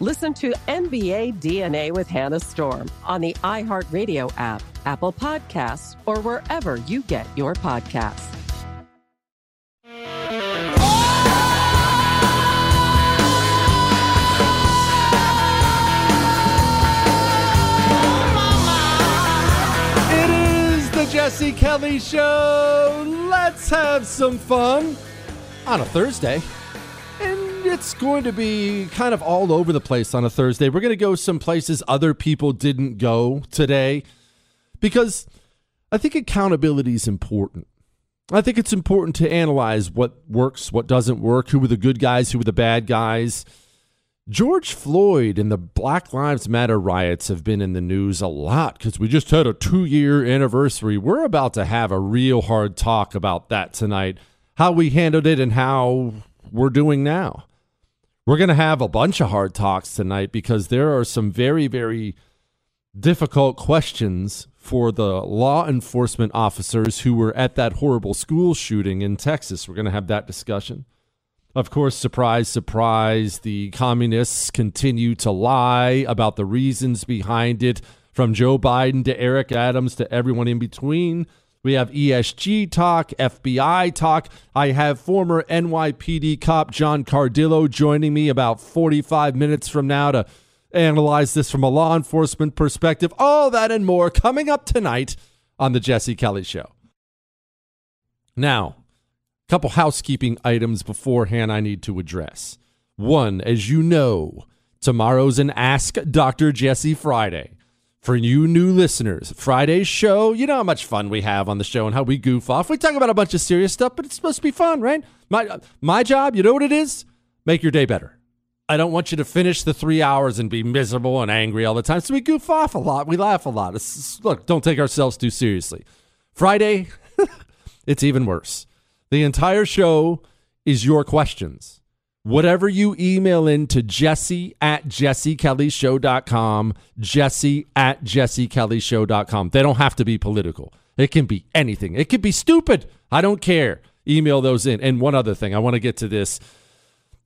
Listen to NBA DNA with Hannah Storm on the iHeartRadio app, Apple Podcasts, or wherever you get your podcasts. It is the Jesse Kelly Show. Let's have some fun on a Thursday. And it's going to be kind of all over the place on a Thursday. We're going to go some places other people didn't go today because I think accountability is important. I think it's important to analyze what works, what doesn't work, who were the good guys, who were the bad guys. George Floyd and the Black Lives Matter riots have been in the news a lot because we just had a two year anniversary. We're about to have a real hard talk about that tonight how we handled it and how we're doing now. We're going to have a bunch of hard talks tonight because there are some very, very difficult questions for the law enforcement officers who were at that horrible school shooting in Texas. We're going to have that discussion. Of course, surprise, surprise, the communists continue to lie about the reasons behind it, from Joe Biden to Eric Adams to everyone in between. We have ESG talk, FBI talk. I have former NYPD cop John Cardillo joining me about 45 minutes from now to analyze this from a law enforcement perspective. All that and more coming up tonight on The Jesse Kelly Show. Now, a couple housekeeping items beforehand I need to address. One, as you know, tomorrow's an Ask Dr. Jesse Friday for you new listeners, Friday's show, you know how much fun we have on the show and how we goof off. We talk about a bunch of serious stuff, but it's supposed to be fun, right? My my job, you know what it is? Make your day better. I don't want you to finish the three hours and be miserable and angry all the time. So we goof off a lot. We laugh a lot. It's, look, don't take ourselves too seriously. Friday, it's even worse. The entire show is your questions whatever you email in to jesse at jessekellyshow.com, jesse at jessekellyshow.com. They don't have to be political. It can be anything. It could be stupid. I don't care. Email those in. And one other thing, I want to get to this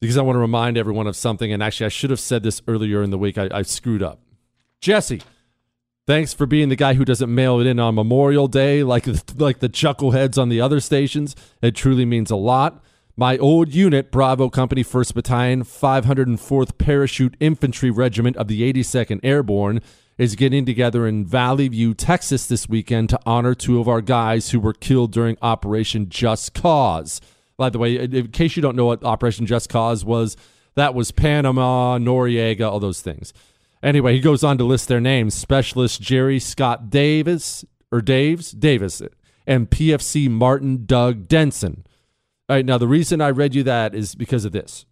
because I want to remind everyone of something. And actually, I should have said this earlier in the week. I, I screwed up. Jesse, thanks for being the guy who doesn't mail it in on Memorial Day like, like the chuckleheads on the other stations. It truly means a lot. My old unit, Bravo Company 1st Battalion, 504th Parachute Infantry Regiment of the 82nd Airborne, is getting together in Valley View, Texas this weekend to honor two of our guys who were killed during Operation Just Cause. By the way, in case you don't know what Operation Just Cause was, that was Panama, Noriega, all those things. Anyway, he goes on to list their names Specialist Jerry Scott Davis, or Daves, Davis, and PFC Martin Doug Denson. All right, now the reason I read you that is because of this.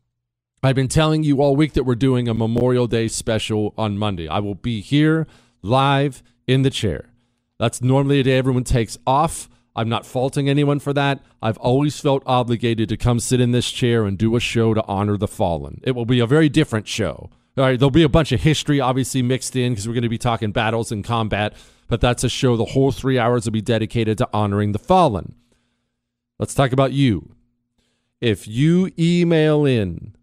I've been telling you all week that we're doing a Memorial Day special on Monday. I will be here live in the chair. That's normally a day everyone takes off. I'm not faulting anyone for that. I've always felt obligated to come sit in this chair and do a show to honor the fallen. It will be a very different show. All right, there'll be a bunch of history obviously mixed in because we're going to be talking battles and combat, but that's a show the whole three hours will be dedicated to honoring the fallen. Let's talk about you. If you email in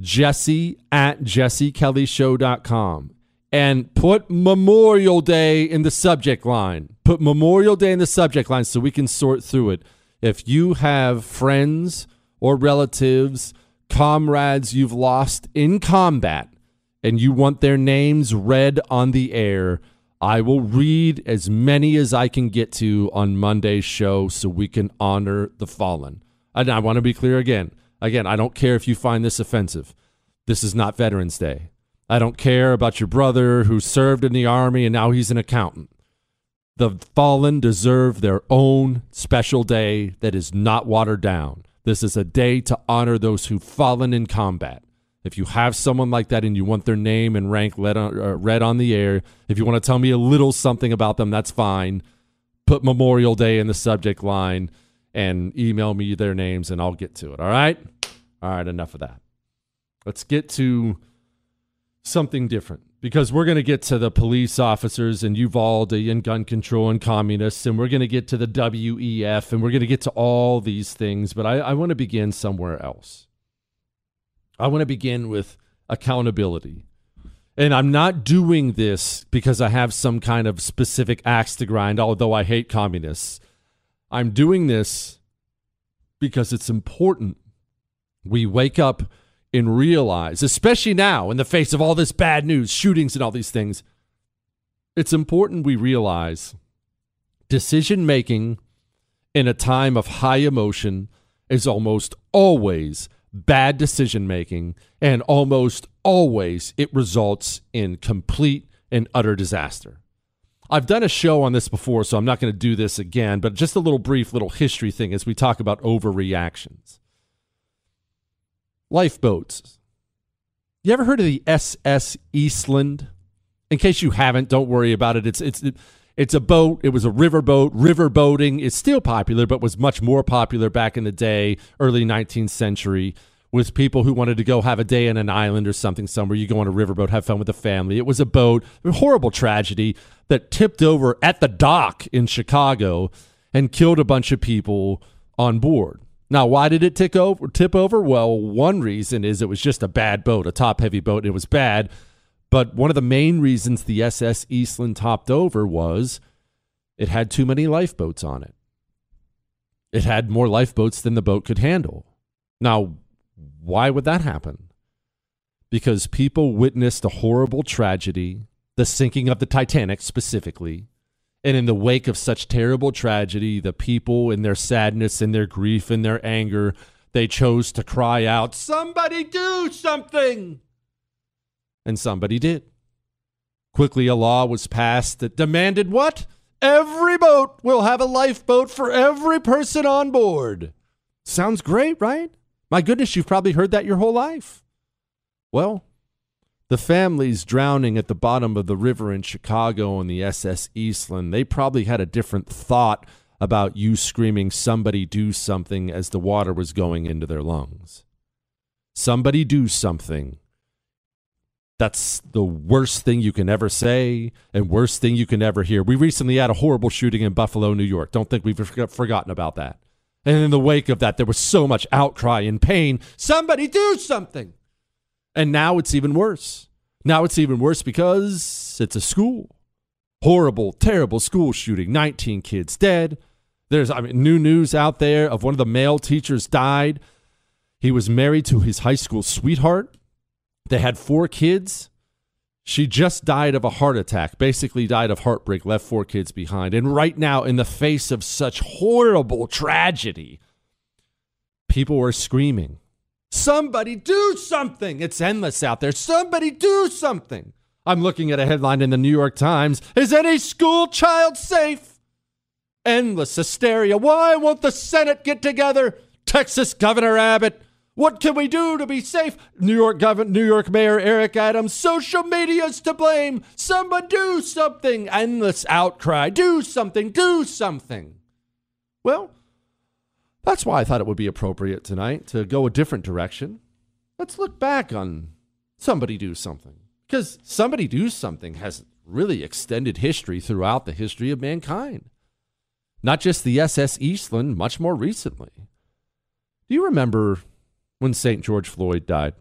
jesse at jessekellyshow.com and put Memorial Day in the subject line. Put Memorial Day in the subject line so we can sort through it. If you have friends or relatives, comrades you've lost in combat, and you want their names read on the air, I will read as many as I can get to on Monday's show so we can honor the fallen. And I want to be clear again. Again, I don't care if you find this offensive. This is not Veterans Day. I don't care about your brother who served in the army and now he's an accountant. The fallen deserve their own special day that is not watered down. This is a day to honor those who've fallen in combat. If you have someone like that and you want their name and rank uh, read on the air, if you want to tell me a little something about them, that's fine. Put Memorial Day in the subject line and email me their names and I'll get to it. All right? All right, enough of that. Let's get to something different because we're going to get to the police officers and Uvalde and gun control and communists, and we're going to get to the WEF and we're going to get to all these things. But I, I want to begin somewhere else. I want to begin with accountability. And I'm not doing this because I have some kind of specific axe to grind, although I hate communists. I'm doing this because it's important. We wake up and realize, especially now in the face of all this bad news, shootings, and all these things, it's important we realize decision making in a time of high emotion is almost always bad decision making, and almost always it results in complete and utter disaster. I've done a show on this before, so I'm not going to do this again, but just a little brief little history thing as we talk about overreactions lifeboats. You ever heard of the SS Eastland? In case you haven't, don't worry about it. It's it's it's a boat. It was a river boat. River boating is still popular, but was much more popular back in the day, early 19th century, with people who wanted to go have a day in an island or something somewhere. You go on a riverboat, have fun with the family. It was a boat, a horrible tragedy that tipped over at the dock in Chicago and killed a bunch of people on board. Now, why did it tick over, tip over? Well, one reason is it was just a bad boat, a top heavy boat. It was bad. But one of the main reasons the SS Eastland topped over was it had too many lifeboats on it. It had more lifeboats than the boat could handle. Now, why would that happen? Because people witnessed a horrible tragedy, the sinking of the Titanic specifically, and in the wake of such terrible tragedy, the people, in their sadness and their grief and their anger, they chose to cry out, Somebody do something! And somebody did. Quickly, a law was passed that demanded what? Every boat will have a lifeboat for every person on board. Sounds great, right? My goodness, you've probably heard that your whole life. Well, the families drowning at the bottom of the river in Chicago on the SS Eastland, they probably had a different thought about you screaming, somebody do something, as the water was going into their lungs. Somebody do something. That's the worst thing you can ever say and worst thing you can ever hear. We recently had a horrible shooting in Buffalo, New York. Don't think we've forgotten about that. And in the wake of that, there was so much outcry and pain. Somebody do something. And now it's even worse. Now it's even worse because it's a school. Horrible, terrible school shooting. 19 kids dead. There's I mean, new news out there of one of the male teachers died. He was married to his high school sweetheart. They had four kids. She just died of a heart attack, basically died of heartbreak, left four kids behind. And right now, in the face of such horrible tragedy, people were screaming, Somebody do something! It's endless out there. Somebody do something! I'm looking at a headline in the New York Times Is any school child safe? Endless hysteria. Why won't the Senate get together? Texas Governor Abbott. What can we do to be safe? New York Governor, New York Mayor Eric Adams. Social media's to blame. Someone do something. Endless outcry. Do something. Do something. Well, that's why I thought it would be appropriate tonight to go a different direction. Let's look back on somebody do something. Because somebody do something has really extended history throughout the history of mankind. Not just the SS Eastland, much more recently. Do you remember when St. George Floyd died?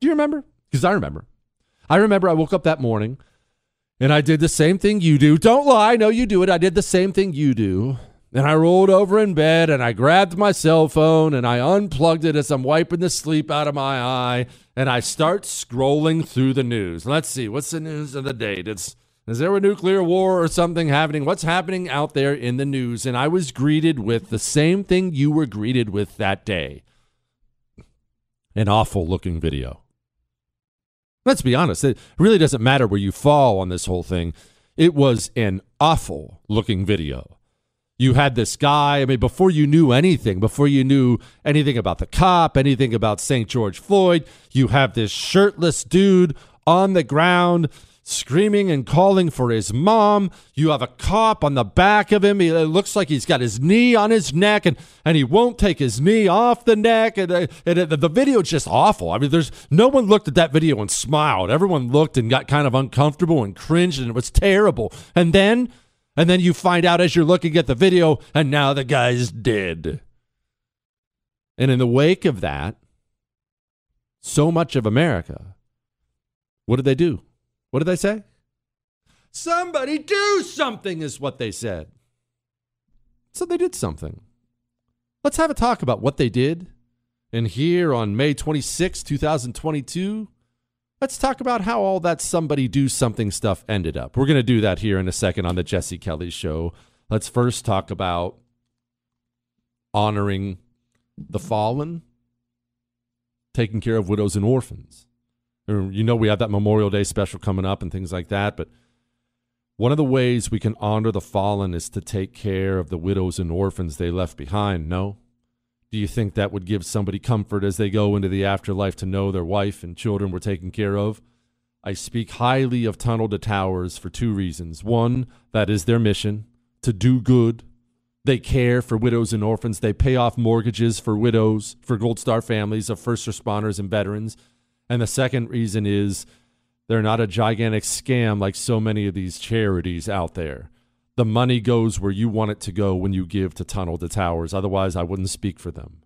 Do you remember? Because I remember. I remember I woke up that morning and I did the same thing you do. Don't lie. I know you do it. I did the same thing you do. And I rolled over in bed and I grabbed my cell phone and I unplugged it as I'm wiping the sleep out of my eye. And I start scrolling through the news. Let's see, what's the news of the day? Is there a nuclear war or something happening? What's happening out there in the news? And I was greeted with the same thing you were greeted with that day an awful looking video. Let's be honest, it really doesn't matter where you fall on this whole thing. It was an awful looking video you had this guy. I mean, before you knew anything, before you knew anything about the cop, anything about St. George Floyd, you have this shirtless dude on the ground screaming and calling for his mom. You have a cop on the back of him. He, it looks like he's got his knee on his neck and, and he won't take his knee off the neck. And, uh, and uh, the video's just awful. I mean, there's no one looked at that video and smiled. Everyone looked and got kind of uncomfortable and cringed, and it was terrible. And then and then you find out as you're looking at the video, and now the guy's dead. And in the wake of that, so much of America, what did they do? What did they say? Somebody do something, is what they said. So they did something. Let's have a talk about what they did. And here on May 26, 2022, Let's talk about how all that somebody do something stuff ended up. We're going to do that here in a second on the Jesse Kelly show. Let's first talk about honoring the fallen, taking care of widows and orphans. You know, we have that Memorial Day special coming up and things like that, but one of the ways we can honor the fallen is to take care of the widows and orphans they left behind, no? Do you think that would give somebody comfort as they go into the afterlife to know their wife and children were taken care of? I speak highly of Tunnel to Towers for two reasons. One, that is their mission to do good. They care for widows and orphans. They pay off mortgages for widows, for Gold Star families of first responders and veterans. And the second reason is they're not a gigantic scam like so many of these charities out there the money goes where you want it to go when you give to Tunnel to Towers. Otherwise, I wouldn't speak for them.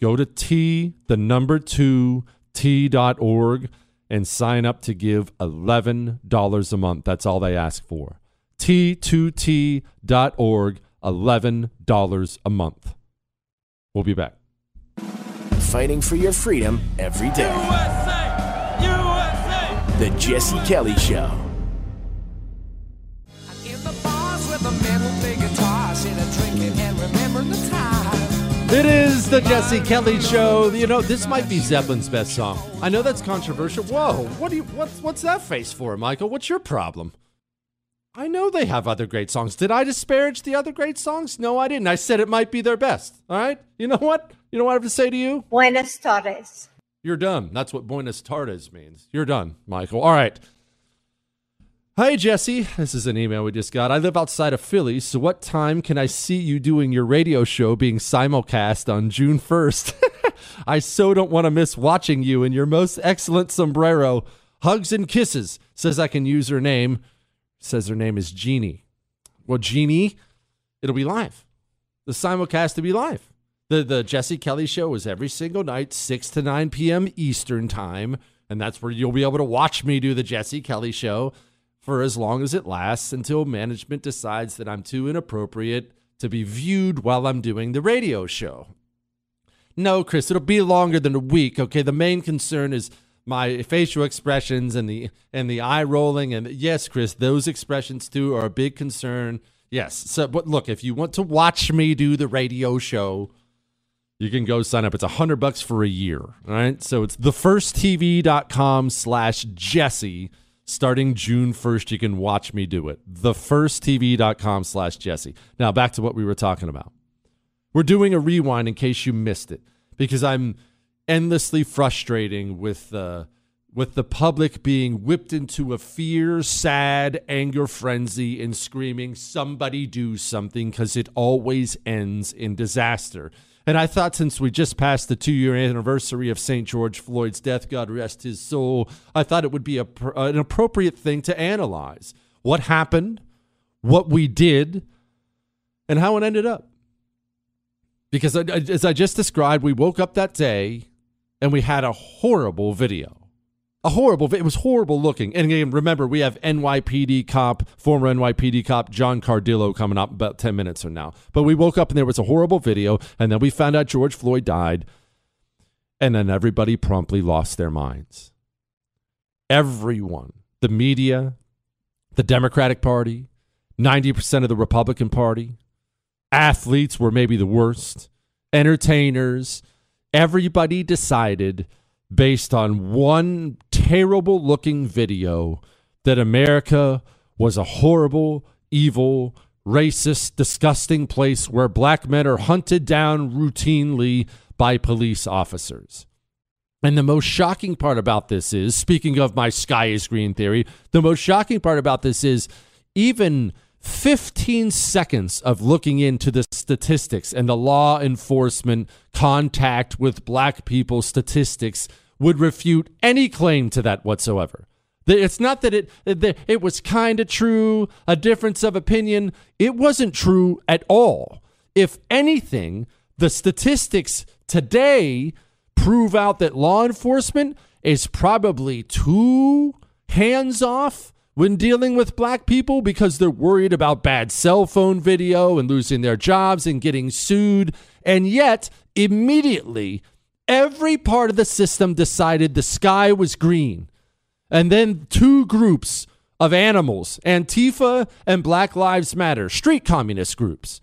Go to T, the number two, T.org, and sign up to give $11 a month. That's all they ask for. T2T.org, $11 a month. We'll be back. Fighting for your freedom every day. USA! USA! The Jesse Kelly Show. It is the Jesse Kelly Show. You know, this might be Zeppelin's best song. I know that's controversial. Whoa, what do you what's what's that face for, Michael? What's your problem? I know they have other great songs. Did I disparage the other great songs? No, I didn't. I said it might be their best. All right. You know what? You know what I have to say to you? Buenas tardes. You're done. That's what Buenas tardes means. You're done, Michael. All right. Hi, Jesse. This is an email we just got. I live outside of Philly, so what time can I see you doing your radio show being simulcast on June 1st? I so don't want to miss watching you in your most excellent sombrero. Hugs and kisses. Says I can use her name. Says her name is Jeannie. Well, Jeannie, it'll be live. The simulcast will be live. The, the Jesse Kelly show is every single night, 6 to 9 p.m. Eastern Time. And that's where you'll be able to watch me do the Jesse Kelly show for as long as it lasts until management decides that I'm too inappropriate to be viewed while I'm doing the radio show. No, Chris, it'll be longer than a week. Okay, the main concern is my facial expressions and the and the eye rolling and yes, Chris, those expressions too are a big concern. Yes. So but look, if you want to watch me do the radio show, you can go sign up. It's a hundred bucks for a year. All right. So it's thefirsttv.com slash Jesse. Starting June 1st, you can watch me do it. Thefirsttv.com slash Jesse. Now back to what we were talking about. We're doing a rewind in case you missed it because I'm endlessly frustrating with the with the public being whipped into a fear, sad, anger frenzy and screaming, somebody do something, because it always ends in disaster. And I thought since we just passed the two year anniversary of St. George Floyd's death, God rest his soul, I thought it would be a, uh, an appropriate thing to analyze what happened, what we did, and how it ended up. Because as I just described, we woke up that day and we had a horrible video a horrible. It was horrible looking. And again, remember, we have NYPD cop, former NYPD cop John Cardillo coming up about 10 minutes from now. But we woke up and there was a horrible video. And then we found out George Floyd died. And then everybody promptly lost their minds. Everyone, the media, the Democratic Party, 90% of the Republican Party, athletes were maybe the worst, entertainers, everybody decided based on one terrible looking video that America was a horrible, evil, racist, disgusting place where black men are hunted down routinely by police officers. And the most shocking part about this is speaking of my sky is green theory, the most shocking part about this is even 15 seconds of looking into the statistics and the law enforcement contact with black people statistics would refute any claim to that whatsoever. It's not that it it was kind of true, a difference of opinion. It wasn't true at all. If anything, the statistics today prove out that law enforcement is probably too hands off when dealing with black people because they're worried about bad cell phone video and losing their jobs and getting sued. And yet, immediately, every part of the system decided the sky was green. And then two groups of animals, Antifa and Black Lives Matter, street communist groups,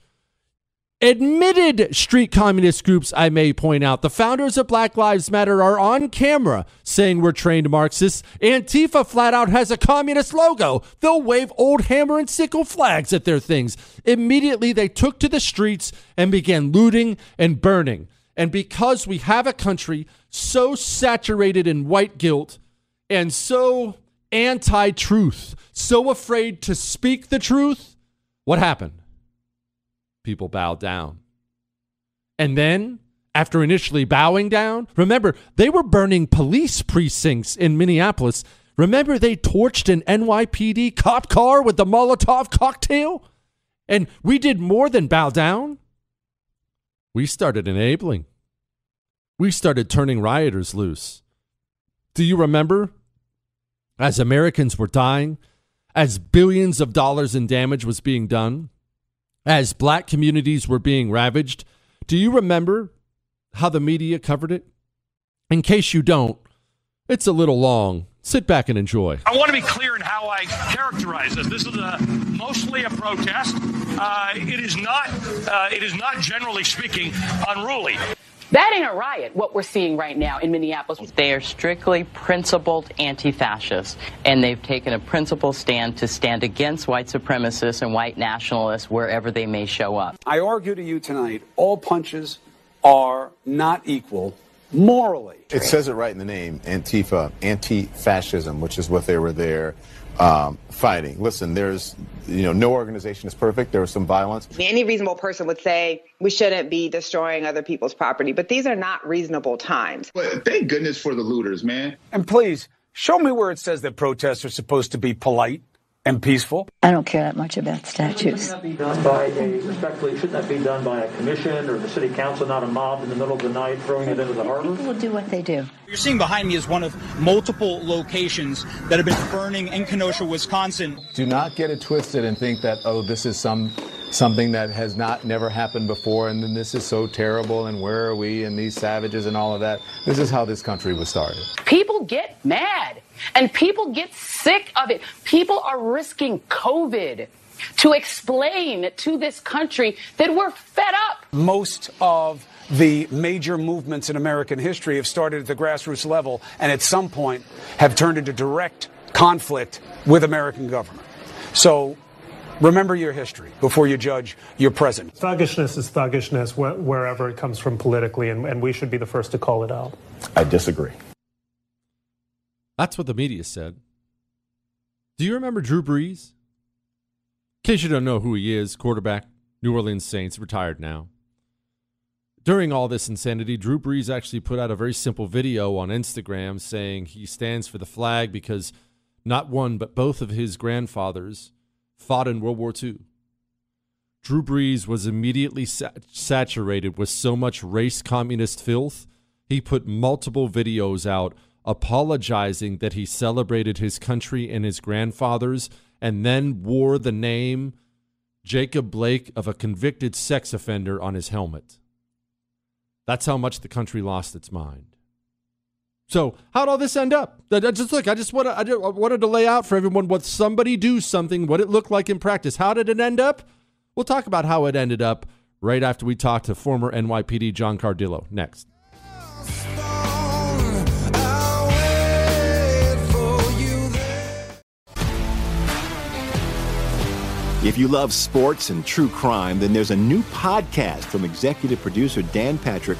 admitted street communist groups, I may point out. The founders of Black Lives Matter are on camera saying we're trained Marxists. Antifa flat out has a communist logo. They'll wave old hammer and sickle flags at their things. Immediately, they took to the streets and began looting and burning. And because we have a country so saturated in white guilt and so anti truth, so afraid to speak the truth, what happened? people bowed down. And then, after initially bowing down, remember, they were burning police precincts in Minneapolis. Remember, they torched an NYPD cop car with the Molotov cocktail? And we did more than bow down. We started enabling. We started turning rioters loose. Do you remember? As Americans were dying, as billions of dollars in damage was being done, as black communities were being ravaged. Do you remember how the media covered it? In case you don't, it's a little long. Sit back and enjoy. I want to be clear in how I characterize this. This is a, mostly a protest. Uh, it is not. Uh, it is not, generally speaking, unruly. That ain't a riot, what we're seeing right now in Minneapolis. They are strictly principled anti fascists, and they've taken a principled stand to stand against white supremacists and white nationalists wherever they may show up. I argue to you tonight all punches are not equal morally. It says it right in the name Antifa, anti fascism, which is what they were there um, fighting. Listen, there's, you know, no organization is perfect. There was some violence. Any reasonable person would say we shouldn't be destroying other people's property, but these are not reasonable times. But thank goodness for the looters, man. And please, show me where it says that protests are supposed to be polite and peaceful? I don't care that much about statues. Shouldn't that be done by a, respectfully, shouldn't that be done by a commission or the city council, not a mob in the middle of the night throwing it into the harbor? People will do what they do. You're seeing behind me is one of multiple locations that have been burning in Kenosha, Wisconsin. Do not get it twisted and think that, oh, this is some something that has not never happened before and then this is so terrible and where are we and these savages and all of that. This is how this country was started. People get mad and people get sick of it. People are risking COVID to explain to this country that we're fed up. Most of the major movements in American history have started at the grassroots level and at some point have turned into direct conflict with American government. So remember your history before you judge your present. Thuggishness is thuggishness wh- wherever it comes from politically, and, and we should be the first to call it out. I disagree. That's what the media said. Do you remember Drew Brees? In case you don't know who he is, quarterback, New Orleans Saints, retired now. During all this insanity, Drew Brees actually put out a very simple video on Instagram saying he stands for the flag because not one but both of his grandfathers fought in World War II. Drew Brees was immediately sat- saturated with so much race communist filth, he put multiple videos out apologizing that he celebrated his country and his grandfathers and then wore the name Jacob Blake of a convicted sex offender on his helmet. That's how much the country lost its mind. So, how'd all this end up? I, just look. I just want to. I, I wanted to lay out for everyone what somebody do something, what it looked like in practice. How did it end up? We'll talk about how it ended up right after we talk to former NYPD John Cardillo. Next. If you love sports and true crime, then there's a new podcast from executive producer Dan Patrick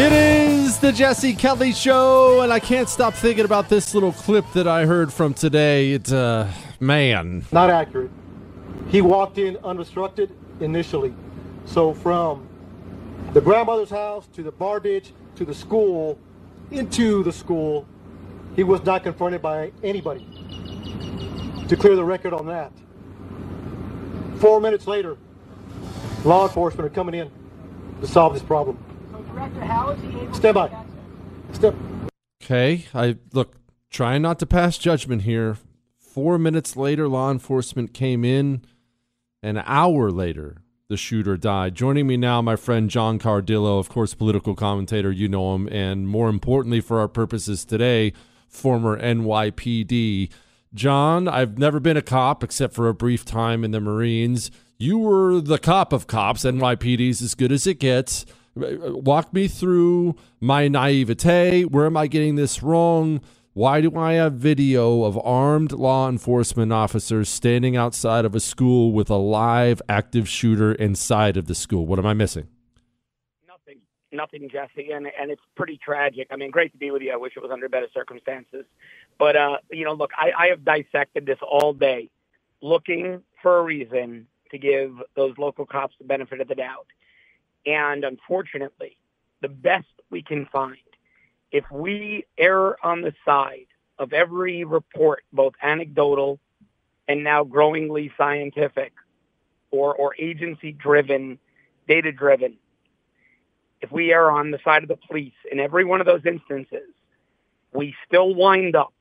It is the Jesse Kelly Show, and I can't stop thinking about this little clip that I heard from today. It's, uh, man. Not accurate. He walked in unobstructed initially. So from the grandmother's house to the bar ditch to the school, into the school, he was not confronted by anybody. To clear the record on that. Four minutes later, law enforcement are coming in to solve this problem. Director, how is he able Stand by. Step. Okay, I look trying not to pass judgment here. Four minutes later, law enforcement came in. An hour later, the shooter died. Joining me now, my friend John Cardillo, of course, political commentator. You know him, and more importantly, for our purposes today, former NYPD. John, I've never been a cop except for a brief time in the Marines. You were the cop of cops. NYPD's as good as it gets. Walk me through my naivete. Where am I getting this wrong? Why do I have video of armed law enforcement officers standing outside of a school with a live active shooter inside of the school? What am I missing? Nothing, nothing, Jesse, and and it's pretty tragic. I mean, great to be with you. I wish it was under better circumstances, but uh, you know, look, I, I have dissected this all day, looking for a reason to give those local cops the benefit of the doubt. And unfortunately, the best we can find, if we err on the side of every report, both anecdotal and now growingly scientific or, or agency driven, data driven, if we err on the side of the police in every one of those instances, we still wind up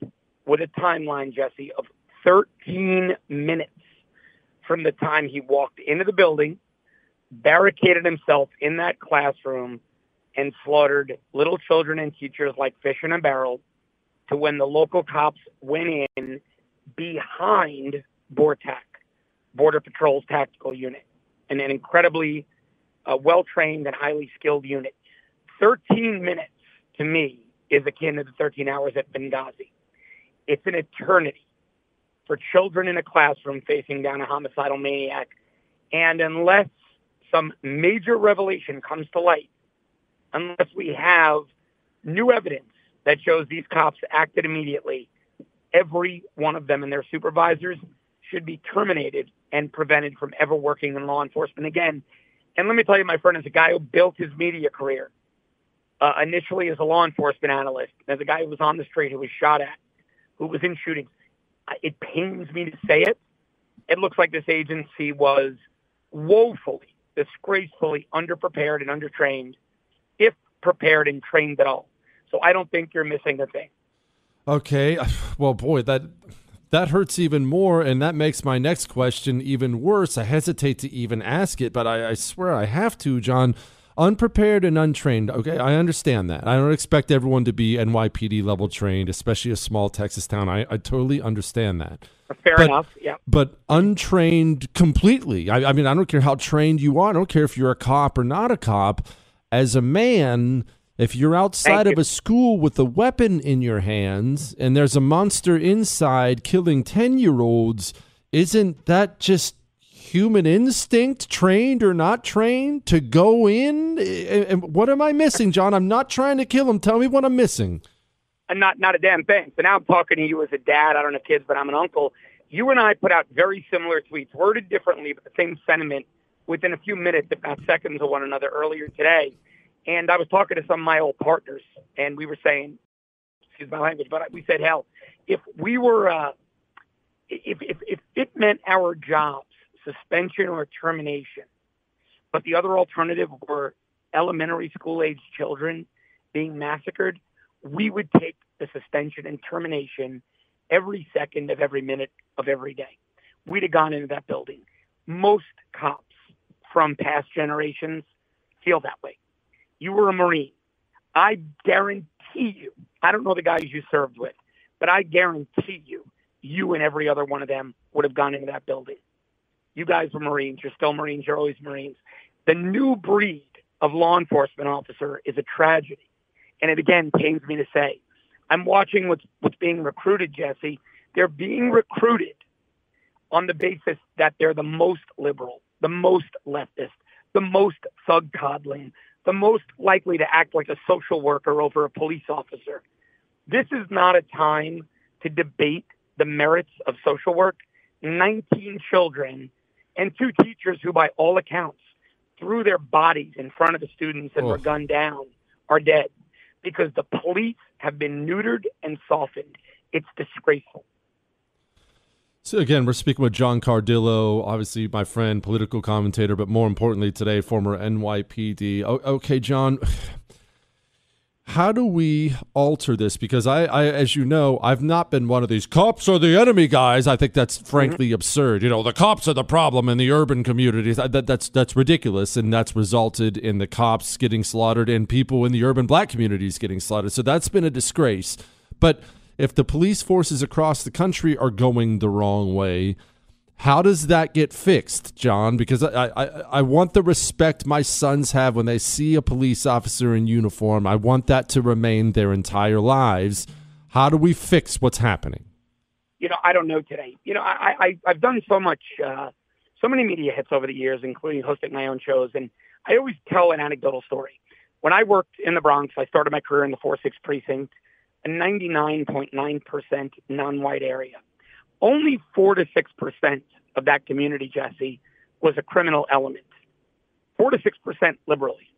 with a timeline, Jesse, of 13 minutes from the time he walked into the building barricaded himself in that classroom and slaughtered little children and teachers like fish in a barrel to when the local cops went in behind BORTAC, Border Patrol's tactical unit, and an incredibly uh, well-trained and highly skilled unit. 13 minutes to me is akin to the 13 hours at Benghazi. It's an eternity for children in a classroom facing down a homicidal maniac. And unless some major revelation comes to light unless we have new evidence that shows these cops acted immediately. Every one of them and their supervisors should be terminated and prevented from ever working in law enforcement again. And let me tell you, my friend, as a guy who built his media career, uh, initially as a law enforcement analyst, as a guy who was on the street, who was shot at, who was in shootings, it pains me to say it. It looks like this agency was woefully disgracefully underprepared and undertrained, if prepared and trained at all. So I don't think you're missing a thing. Okay. Well, boy, that that hurts even more, and that makes my next question even worse. I hesitate to even ask it, but I, I swear I have to, John. Unprepared and untrained. Okay, I understand that. I don't expect everyone to be NYPD level trained, especially a small Texas town. I, I totally understand that. Fair but, enough. Yeah. But untrained completely. I, I mean, I don't care how trained you are. I don't care if you're a cop or not a cop. As a man, if you're outside of a school with a weapon in your hands and there's a monster inside killing 10 year olds, isn't that just human instinct, trained or not trained, to go in? And- and what am I missing, John? I'm not trying to kill him. Tell me what I'm missing. And not not a damn thing. So now I'm talking to you as a dad. I don't have kids, but I'm an uncle. You and I put out very similar tweets, worded differently, but the same sentiment within a few minutes, not seconds, of one another earlier today. And I was talking to some of my old partners, and we were saying, excuse my language, but we said, hell, if we were, uh, if, if, if it meant our jobs, suspension or termination, but the other alternative were elementary school age children being massacred, we would take the suspension and termination every second of every minute of every day. We'd have gone into that building. Most cops from past generations feel that way. You were a Marine. I guarantee you, I don't know the guys you served with, but I guarantee you you and every other one of them would have gone into that building. You guys were Marines. You're still Marines. You're always Marines. The new breed of law enforcement officer is a tragedy. And it again pains me to say. I'm watching what's, what's being recruited, Jesse. They're being recruited on the basis that they're the most liberal, the most leftist, the most thug coddling, the most likely to act like a social worker over a police officer. This is not a time to debate the merits of social work. 19 children and two teachers who, by all accounts, threw their bodies in front of the students and were gunned down are dead because the police have been neutered and softened. It's disgraceful. So again, we're speaking with John Cardillo, obviously my friend, political commentator, but more importantly today, former NYPD. O- okay, John, how do we alter this? Because I, I, as you know, I've not been one of these cops are the enemy guys. I think that's frankly mm-hmm. absurd. You know, the cops are the problem in the urban communities. That, that's that's ridiculous, and that's resulted in the cops getting slaughtered and people in the urban black communities getting slaughtered. So that's been a disgrace. But if the police forces across the country are going the wrong way, how does that get fixed, John? Because I, I, I want the respect my sons have when they see a police officer in uniform. I want that to remain their entire lives. How do we fix what's happening? You know, I don't know today. You know, I, I I've done so much, uh, so many media hits over the years, including hosting my own shows, and I always tell an anecdotal story. When I worked in the Bronx, I started my career in the 4-6 precinct a 99.9% non-white area. Only 4 to 6% of that community, Jesse, was a criminal element. 4 to 6% liberally.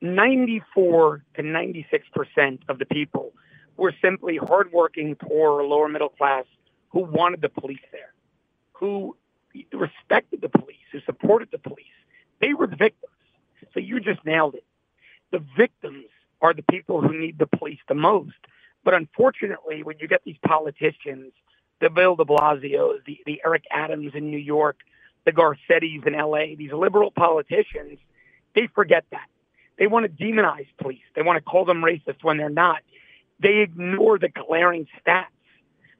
94 to 96% of the people were simply hardworking, poor, or lower middle class who wanted the police there, who respected the police, who supported the police. They were the victims. So you just nailed it. The victims are the people who need the police the most. But unfortunately, when you get these politicians, the Bill de Blasio's, the, the Eric Adams in New York, the Garcettis in LA, these liberal politicians, they forget that. They want to demonize police. They want to call them racist when they're not. They ignore the glaring stats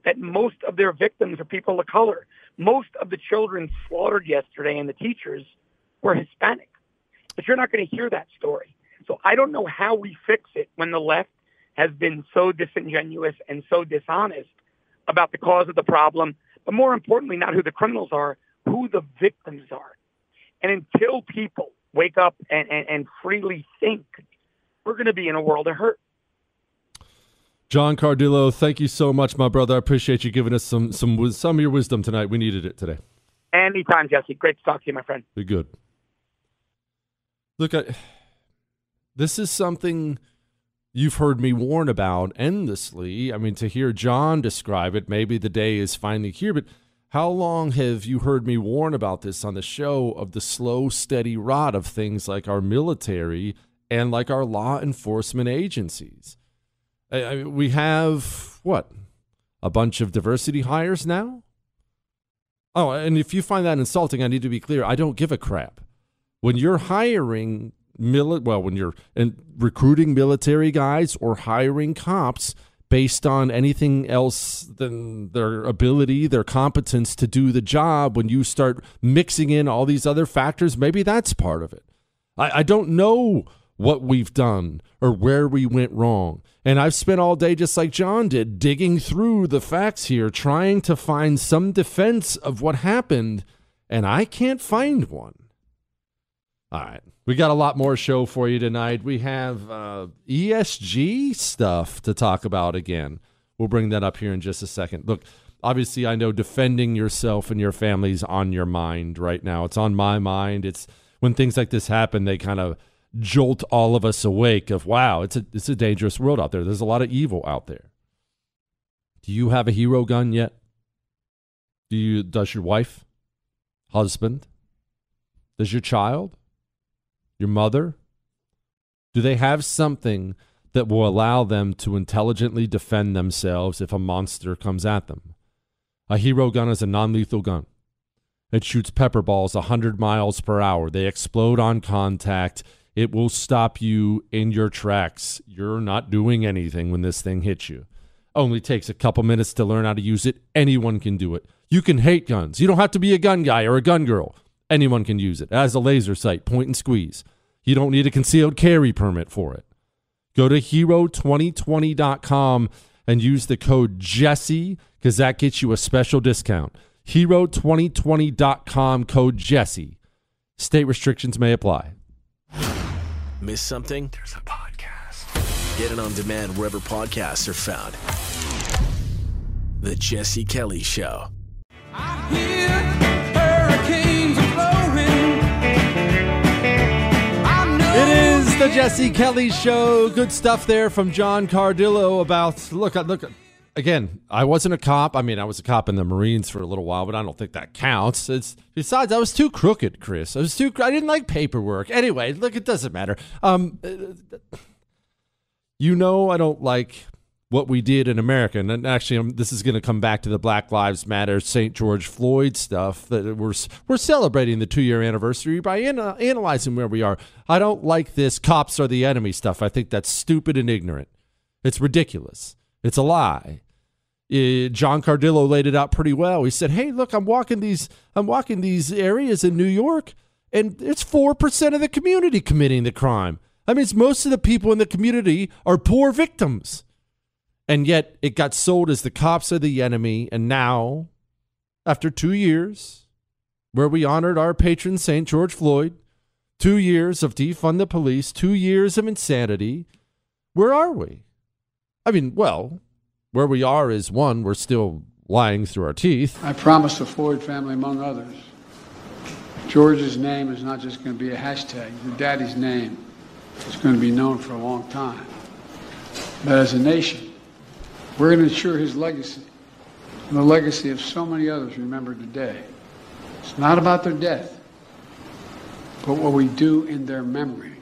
that most of their victims are people of color. Most of the children slaughtered yesterday and the teachers were Hispanic. But you're not going to hear that story. So I don't know how we fix it when the left has been so disingenuous and so dishonest about the cause of the problem, but more importantly, not who the criminals are, who the victims are. And until people wake up and, and, and freely think, we're going to be in a world of hurt. John Cardillo, thank you so much, my brother. I appreciate you giving us some some some of your wisdom tonight. We needed it today. Anytime, Jesse. Great to talk to you, my friend. Be good. Look, I, this is something you've heard me warn about endlessly. I mean, to hear John describe it, maybe the day is finally here, but how long have you heard me warn about this on the show of the slow, steady rot of things like our military and like our law enforcement agencies? I, I, we have what? A bunch of diversity hires now? Oh, and if you find that insulting, I need to be clear. I don't give a crap. When you're hiring mili- well when you're in recruiting military guys or hiring cops based on anything else than their ability, their competence to do the job, when you start mixing in all these other factors, maybe that's part of it. I, I don't know what we've done or where we went wrong. And I've spent all day, just like John did, digging through the facts here, trying to find some defense of what happened, and I can't find one. All right. We got a lot more show for you tonight. We have uh, ESG stuff to talk about again. We'll bring that up here in just a second. Look, obviously, I know defending yourself and your family's on your mind right now. It's on my mind. It's when things like this happen, they kind of jolt all of us awake of wow, it's a it's a dangerous world out there. There's a lot of evil out there. Do you have a hero gun yet? Do you does your wife, husband, does your child? Your mother? Do they have something that will allow them to intelligently defend themselves if a monster comes at them? A hero gun is a non lethal gun. It shoots pepper balls 100 miles per hour. They explode on contact. It will stop you in your tracks. You're not doing anything when this thing hits you. Only takes a couple minutes to learn how to use it. Anyone can do it. You can hate guns. You don't have to be a gun guy or a gun girl. Anyone can use it. Has a laser sight, point and squeeze. You don't need a concealed carry permit for it. Go to hero2020.com and use the code Jesse because that gets you a special discount. Hero2020.com code Jesse. State restrictions may apply. Miss something? There's a podcast. Get it on demand wherever podcasts are found. The Jesse Kelly Show. It the Jesse Kelly Show. Good stuff there from John Cardillo about look look again. I wasn't a cop. I mean, I was a cop in the Marines for a little while, but I don't think that counts. It's besides, I was too crooked, Chris. I was too. I didn't like paperwork. Anyway, look, it doesn't matter. Um, you know, I don't like what we did in America. And actually, um, this is going to come back to the Black Lives Matter, St. George Floyd stuff that we're we're celebrating the two year anniversary by ana- analyzing where we are. I don't like this "cops are the enemy" stuff. I think that's stupid and ignorant. It's ridiculous. It's a lie. Uh, John Cardillo laid it out pretty well. He said, "Hey, look, I'm walking these I'm walking these areas in New York, and it's four percent of the community committing the crime. I mean, it's most of the people in the community are poor victims." And yet it got sold as the cops are the enemy. And now, after two years, where we honored our patron St. George Floyd, two years of defund the police, two years of insanity, where are we? I mean, well, where we are is one, we're still lying through our teeth. I promised the Floyd family, among others, George's name is not just going to be a hashtag. Your daddy's name is going to be known for a long time. But as a nation, we're going to ensure his legacy and the legacy of so many others remembered today. It's not about their death, but what we do in their memory.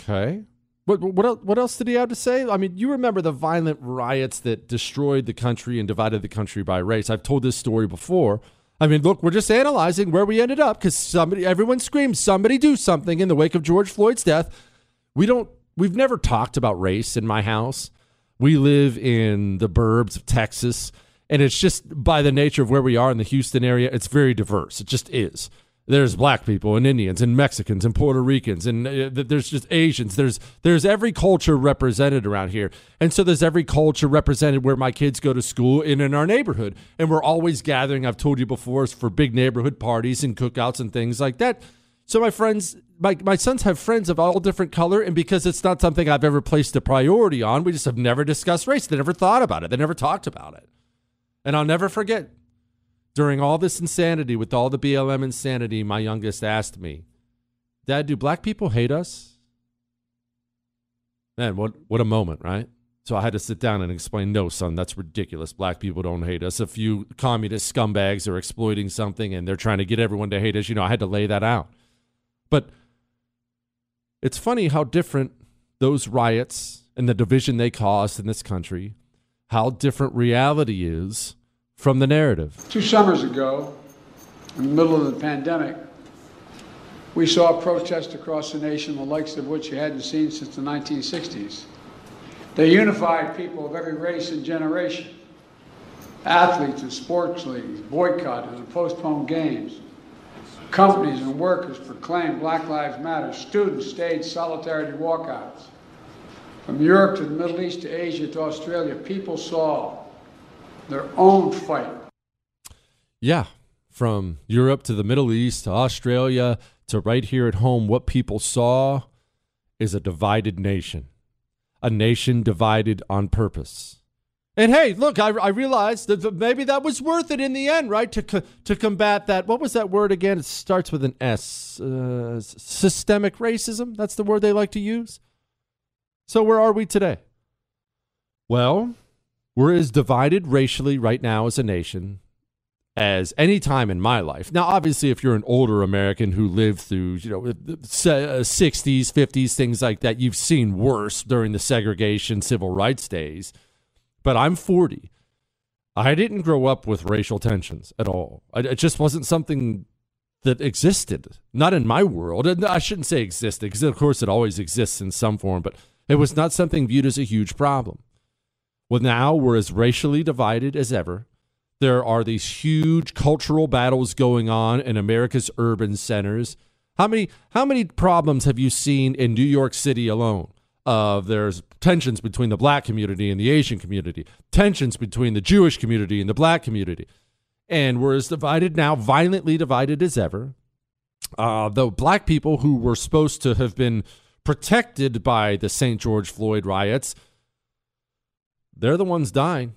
Okay. What what else, what else did he have to say? I mean, you remember the violent riots that destroyed the country and divided the country by race. I've told this story before. I mean, look, we're just analyzing where we ended up because somebody, everyone screams, somebody do something in the wake of George Floyd's death. We don't, we've never talked about race in my house. We live in the burbs of Texas, and it's just by the nature of where we are in the Houston area, it's very diverse. It just is. There's black people and Indians and Mexicans and Puerto Ricans and uh, there's just Asians. There's there's every culture represented around here, and so there's every culture represented where my kids go to school and in our neighborhood. And we're always gathering. I've told you before, for big neighborhood parties and cookouts and things like that. So my friends, my, my sons have friends of all different color, and because it's not something I've ever placed a priority on, we just have never discussed race. They never thought about it. They never talked about it. And I'll never forget during all this insanity, with all the BLM insanity, my youngest asked me, Dad, do black people hate us? Man, what what a moment, right? So I had to sit down and explain, no, son, that's ridiculous. Black people don't hate us. A few communist scumbags are exploiting something and they're trying to get everyone to hate us. You know, I had to lay that out. But it's funny how different those riots and the division they caused in this country, how different reality is from the narrative. Two summers ago, in the middle of the pandemic, we saw protests across the nation, the likes of which you hadn't seen since the 1960s. They unified people of every race and generation. Athletes and sports leagues boycotted and postponed games. Companies and workers proclaimed Black Lives Matter. Students staged solidarity walkouts. From Europe to the Middle East to Asia to Australia, people saw their own fight. Yeah, from Europe to the Middle East to Australia to right here at home, what people saw is a divided nation, a nation divided on purpose. And hey, look, I, I realized that maybe that was worth it in the end, right? To to combat that. What was that word again? It starts with an S. Uh, systemic racism. That's the word they like to use. So where are we today? Well, we're as divided racially right now as a nation as any time in my life. Now, obviously, if you're an older American who lived through, you know, 60s, 50s, things like that, you've seen worse during the segregation, civil rights days but I'm 40. I didn't grow up with racial tensions at all. it just wasn't something that existed, not in my world. And I shouldn't say existed, because of course it always exists in some form, but it was not something viewed as a huge problem. Well, now we're as racially divided as ever. There are these huge cultural battles going on in America's urban centers. How many how many problems have you seen in New York City alone? Of there's tensions between the black community and the Asian community, tensions between the Jewish community and the black community, and we're as divided now, violently divided as ever. Uh, the black people who were supposed to have been protected by the St. George Floyd riots, they're the ones dying.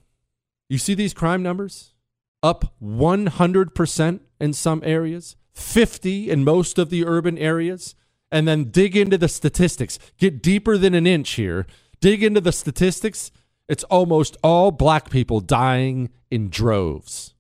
You see these crime numbers? Up 100% in some areas, 50 in most of the urban areas. And then dig into the statistics. Get deeper than an inch here. Dig into the statistics. It's almost all black people dying in droves.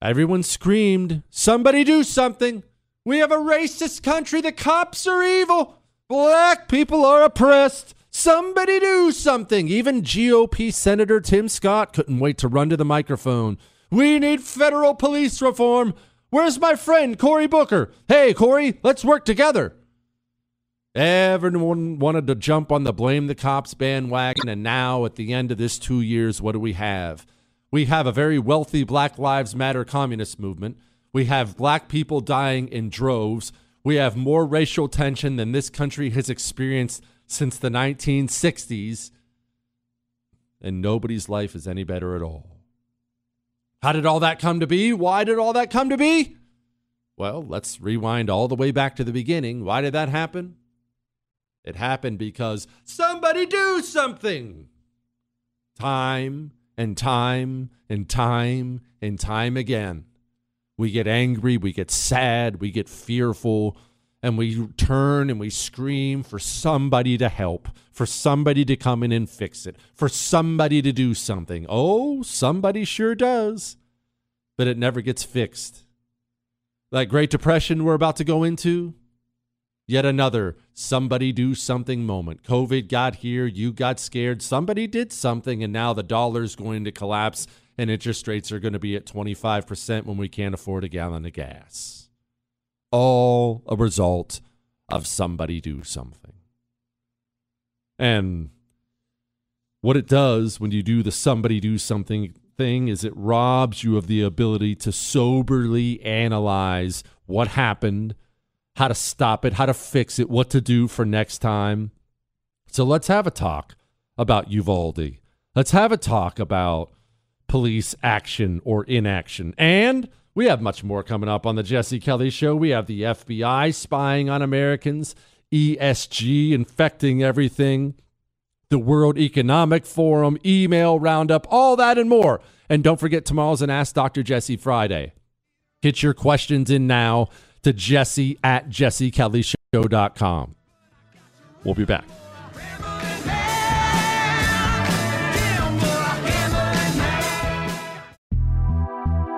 Everyone screamed, Somebody do something! We have a racist country. The cops are evil. Black people are oppressed. Somebody do something. Even GOP Senator Tim Scott couldn't wait to run to the microphone. We need federal police reform. Where's my friend Cory Booker? Hey, Cory, let's work together. Everyone wanted to jump on the blame the cops bandwagon, and now at the end of this two years, what do we have? We have a very wealthy Black Lives Matter communist movement we have black people dying in droves. We have more racial tension than this country has experienced since the 1960s. And nobody's life is any better at all. How did all that come to be? Why did all that come to be? Well, let's rewind all the way back to the beginning. Why did that happen? It happened because somebody do something. Time and time and time and time again. We get angry, we get sad, we get fearful, and we turn and we scream for somebody to help, for somebody to come in and fix it, for somebody to do something. Oh, somebody sure does, but it never gets fixed. That Great Depression we're about to go into, yet another somebody do something moment. COVID got here, you got scared, somebody did something, and now the dollar's going to collapse and interest rates are going to be at 25% when we can't afford a gallon of gas. All a result of somebody do something. And what it does when you do the somebody do something thing is it robs you of the ability to soberly analyze what happened, how to stop it, how to fix it, what to do for next time. So let's have a talk about Uvalde. Let's have a talk about police action or inaction. And we have much more coming up on the Jesse Kelly Show. We have the FBI spying on Americans, ESG infecting everything, the World Economic Forum, email roundup, all that and more. And don't forget tomorrow's an Ask Dr. Jesse Friday. Get your questions in now to jesse at jessekellyshow.com. We'll be back.